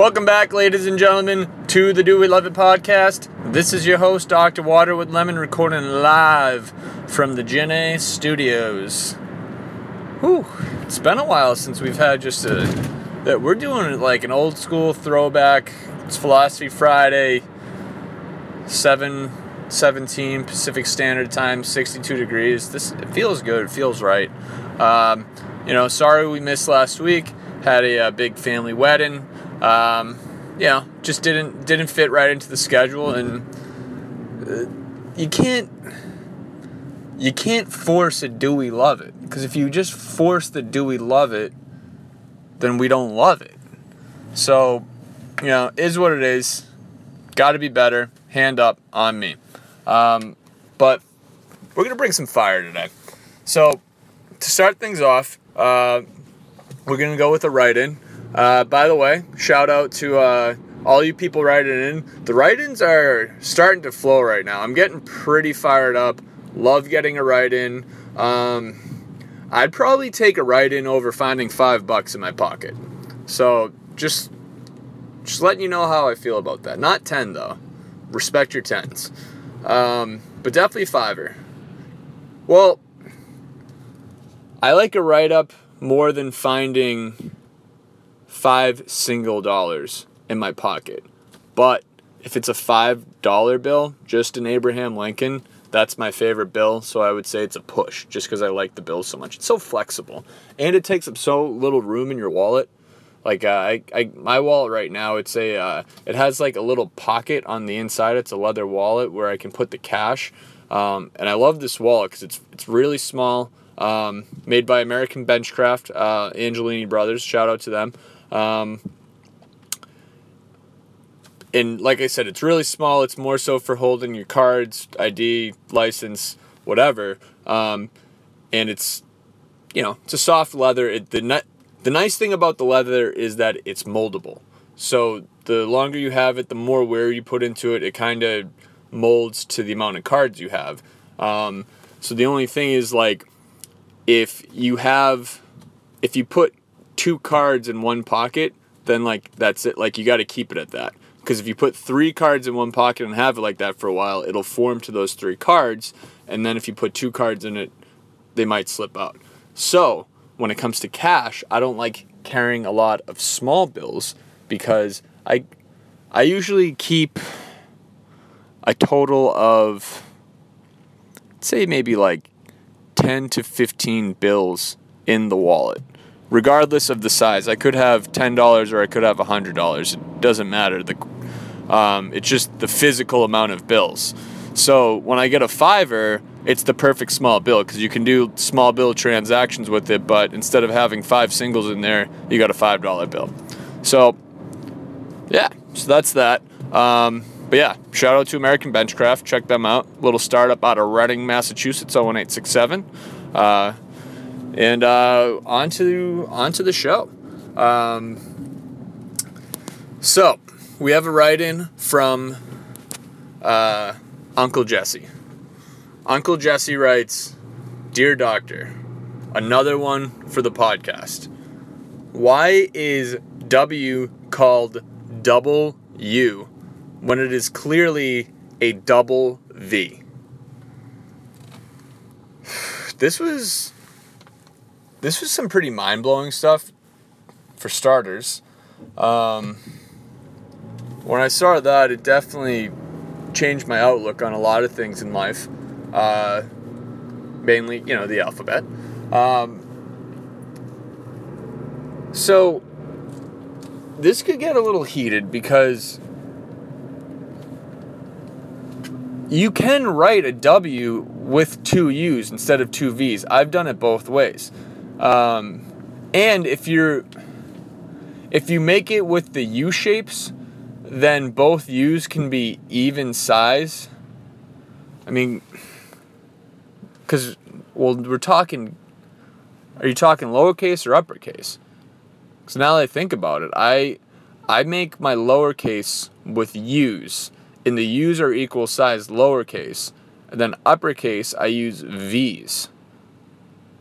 Welcome back, ladies and gentlemen, to the Do We Love It podcast. This is your host, Dr. Water with Lemon, recording live from the Gen A studios. Whew, it's been a while since we've had just a. that We're doing like an old school throwback. It's Philosophy Friday, 7 17 Pacific Standard Time, 62 degrees. This it feels good, it feels right. Um, you know, sorry we missed last week had a, a big family wedding. Um, you know, just didn't didn't fit right into the schedule, and uh, you can't you can't force a do we love it because if you just force the do we love it, then we don't love it. So, you know, is what it is. Got to be better. Hand up on me. Um, but we're gonna bring some fire today. So to start things off. Uh, we're gonna go with a write-in. Uh, by the way, shout out to uh, all you people writing in. The write-ins are starting to flow right now. I'm getting pretty fired up. Love getting a write-in. Um, I'd probably take a write-in over finding five bucks in my pocket. So just just letting you know how I feel about that. Not ten though. Respect your tens. Um, but definitely fiver. Well, I like a write-up more than finding five single dollars in my pocket. But if it's a five dollar bill, just an Abraham Lincoln, that's my favorite bill. So I would say it's a push, just because I like the bill so much. It's so flexible, and it takes up so little room in your wallet. Like uh, I, I, my wallet right now, it's a, uh, it has like a little pocket on the inside. It's a leather wallet where I can put the cash. Um, and I love this wallet because it's it's really small um, made by American Benchcraft, uh, Angelini Brothers. Shout out to them. Um, and like I said, it's really small. It's more so for holding your cards, ID, license, whatever. Um, and it's, you know, it's a soft leather. It, the the nice thing about the leather is that it's moldable. So the longer you have it, the more wear you put into it. It kind of molds to the amount of cards you have. Um, so the only thing is like if you have if you put two cards in one pocket, then like that's it. Like you got to keep it at that. Because if you put three cards in one pocket and have it like that for a while, it'll form to those three cards. And then if you put two cards in it, they might slip out. So when it comes to cash, I don't like carrying a lot of small bills because I I usually keep a total of say maybe like 10 to 15 bills in the wallet, regardless of the size. I could have $10 or I could have $100. It doesn't matter. The, um, it's just the physical amount of bills. So when I get a fiver, it's the perfect small bill because you can do small bill transactions with it, but instead of having five singles in there, you got a $5 bill. So, yeah, so that's that. Um, but yeah, shout out to American Benchcraft. Check them out. Little startup out of Reading, Massachusetts, 01867. Uh, and uh, on to on to the show. Um, so we have a write-in from uh, Uncle Jesse. Uncle Jesse writes, "Dear Doctor, another one for the podcast. Why is W called double U?" when it is clearly a double V. This was this was some pretty mind-blowing stuff for starters. Um, when I saw that, it definitely changed my outlook on a lot of things in life. Uh, mainly, you know, the alphabet. Um, so this could get a little heated because you can write a W with two U's instead of two V's. I've done it both ways. Um, and if you're if you make it with the U shapes, then both U's can be even size. I mean, because, well, we're talking, are you talking lowercase or uppercase? So now that I think about it, I, I make my lowercase with U's, and the U's are equal size lowercase. And then uppercase, I use V's,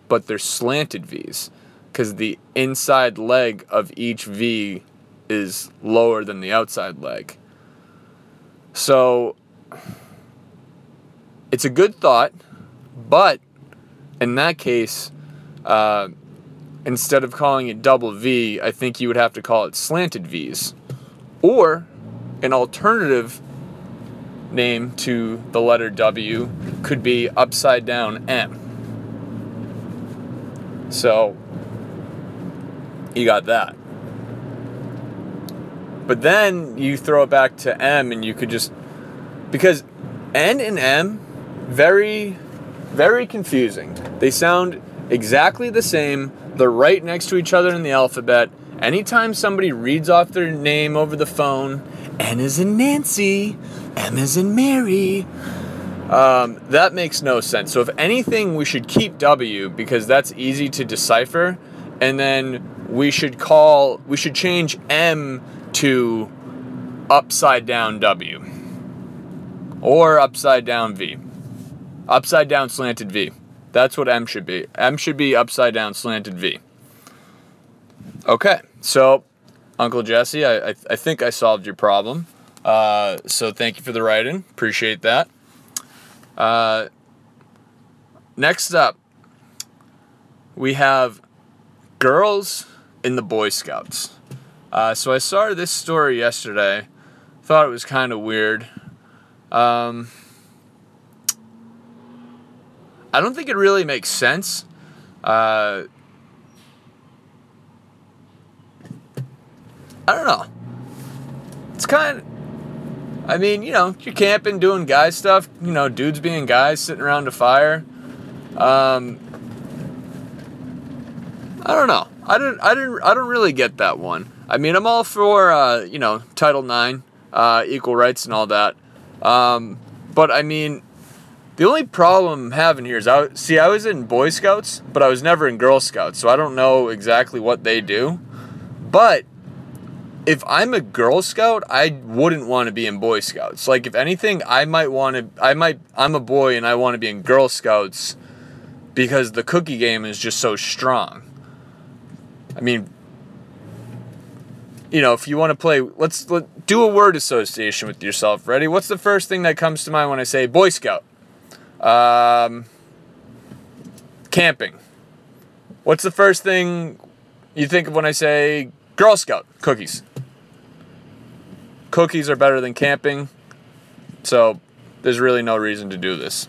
but they're slanted V's because the inside leg of each V is lower than the outside leg. So it's a good thought, but in that case, uh, instead of calling it double V, I think you would have to call it slanted V's. Or an alternative name to the letter W could be upside down M. So you got that. But then you throw it back to M and you could just because N and M very very confusing. They sound exactly the same. They're right next to each other in the alphabet. Anytime somebody reads off their name over the phone, N is in Nancy, M is in Mary. Um, that makes no sense. So, if anything, we should keep W because that's easy to decipher. And then we should call, we should change M to upside down W or upside down V. Upside down slanted V. That's what M should be. M should be upside down slanted V. Okay, so Uncle Jesse, I, I, I think I solved your problem. Uh, so thank you for the write in. Appreciate that. Uh, next up, we have girls in the Boy Scouts. Uh, so I saw this story yesterday. Thought it was kind of weird. Um, I don't think it really makes sense. Uh, I don't know. It's kind of. I mean, you know, you're camping, doing guy stuff. You know, dudes being guys, sitting around a fire. Um, I don't know. I don't. I didn't. I don't really get that one. I mean, I'm all for uh, you know Title IX, uh, equal rights, and all that. Um, but I mean, the only problem I'm having here is I see I was in Boy Scouts, but I was never in Girl Scouts, so I don't know exactly what they do. But if I'm a Girl Scout, I wouldn't want to be in Boy Scouts. Like if anything, I might want to. I might. I'm a boy and I want to be in Girl Scouts because the cookie game is just so strong. I mean, you know, if you want to play, let's let, do a word association with yourself. Ready? What's the first thing that comes to mind when I say Boy Scout? Um, camping. What's the first thing you think of when I say Girl Scout? Cookies. Cookies are better than camping, so there's really no reason to do this.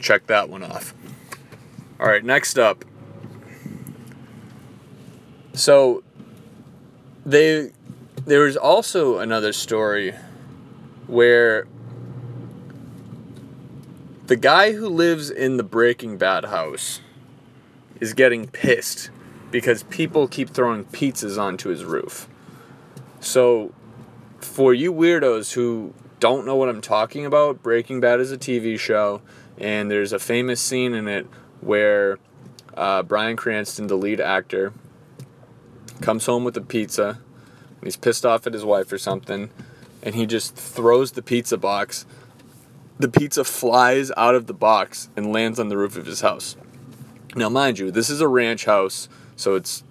Check that one off. All right, next up. So they there was also another story where the guy who lives in the Breaking Bad house is getting pissed because people keep throwing pizzas onto his roof. So, for you weirdos who don't know what I'm talking about, Breaking Bad is a TV show, and there's a famous scene in it where uh, Bryan Cranston, the lead actor, comes home with a pizza, he's pissed off at his wife or something, and he just throws the pizza box. The pizza flies out of the box and lands on the roof of his house. Now, mind you, this is a ranch house, so it's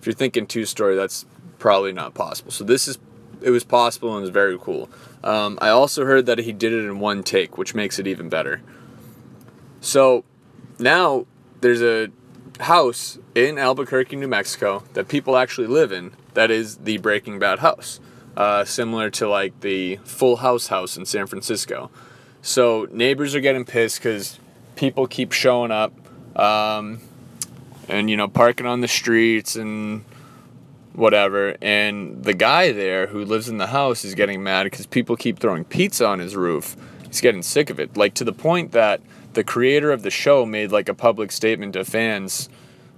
if you're thinking two story, that's probably not possible. So this is it was possible and it was very cool. Um, I also heard that he did it in one take, which makes it even better. So now there's a house in Albuquerque, New Mexico, that people actually live in. That is the Breaking Bad house, uh, similar to like the Full House house in San Francisco. So neighbors are getting pissed because people keep showing up, um, and you know parking on the streets and whatever. And the guy there who lives in the house is getting mad because people keep throwing pizza on his roof. He's getting sick of it, like to the point that the creator of the show made like a public statement to fans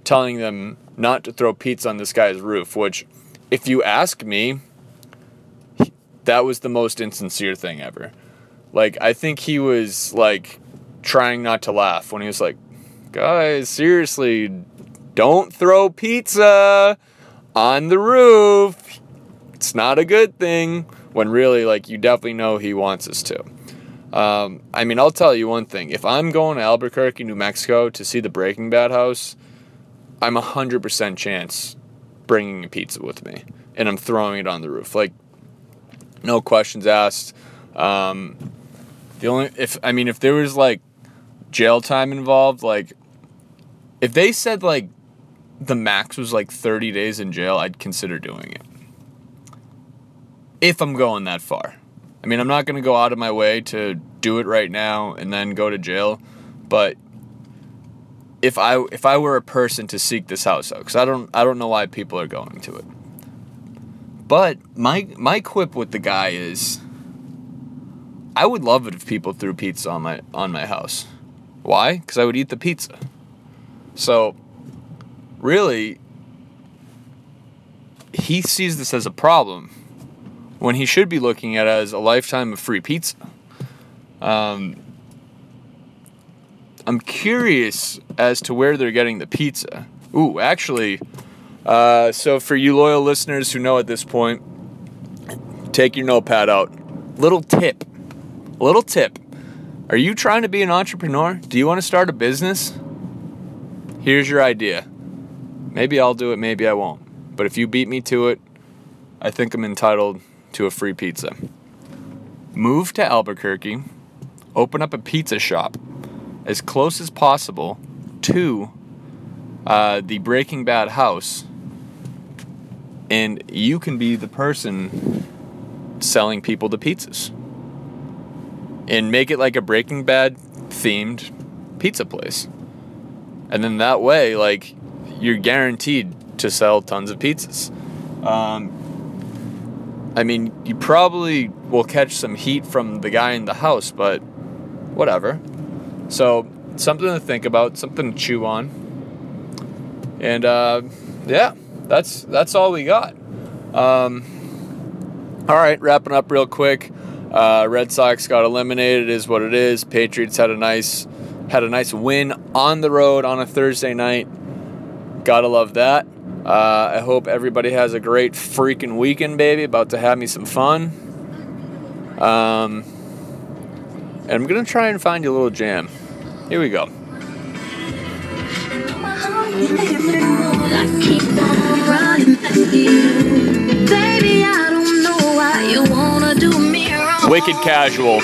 telling them not to throw pizza on this guy's roof, which if you ask me, that was the most insincere thing ever. Like I think he was like trying not to laugh when he was like, "Guys, seriously, don't throw pizza on the roof. It's not a good thing." When really, like, you definitely know he wants us to. Um, I mean, I'll tell you one thing. If I'm going to Albuquerque, New Mexico to see the Breaking Bad house, I'm a 100% chance bringing a pizza with me and I'm throwing it on the roof. Like, no questions asked. Um, the only, if, I mean, if there was like jail time involved, like, if they said like the max was like 30 days in jail, I'd consider doing it. If I'm going that far. I mean, I'm not going to go out of my way to do it right now and then go to jail, but if I if I were a person to seek this house out, because I don't I don't know why people are going to it. But my my quip with the guy is, I would love it if people threw pizza on my on my house. Why? Because I would eat the pizza. So, really, he sees this as a problem when he should be looking at it as a lifetime of free pizza. Um, I'm curious as to where they're getting the pizza. Ooh, actually, uh, so for you loyal listeners who know at this point, take your notepad out. Little tip. Little tip. Are you trying to be an entrepreneur? Do you want to start a business? Here's your idea. Maybe I'll do it, maybe I won't. But if you beat me to it, I think I'm entitled to a free pizza. Move to Albuquerque, open up a pizza shop as close as possible to uh, the Breaking Bad house, and you can be the person selling people the pizzas. And make it like a Breaking Bad themed pizza place. And then that way, like, you're guaranteed to sell tons of pizzas. Um, I mean, you probably will catch some heat from the guy in the house, but whatever. So, something to think about, something to chew on. And uh, yeah, that's that's all we got. Um, all right, wrapping up real quick. Uh, Red Sox got eliminated, is what it is. Patriots had a nice had a nice win on the road on a Thursday night. Gotta love that. Uh, I hope everybody has a great freaking weekend, baby. About to have me some fun. Um, and I'm gonna try and find you a little jam. Here we go. Wicked casual.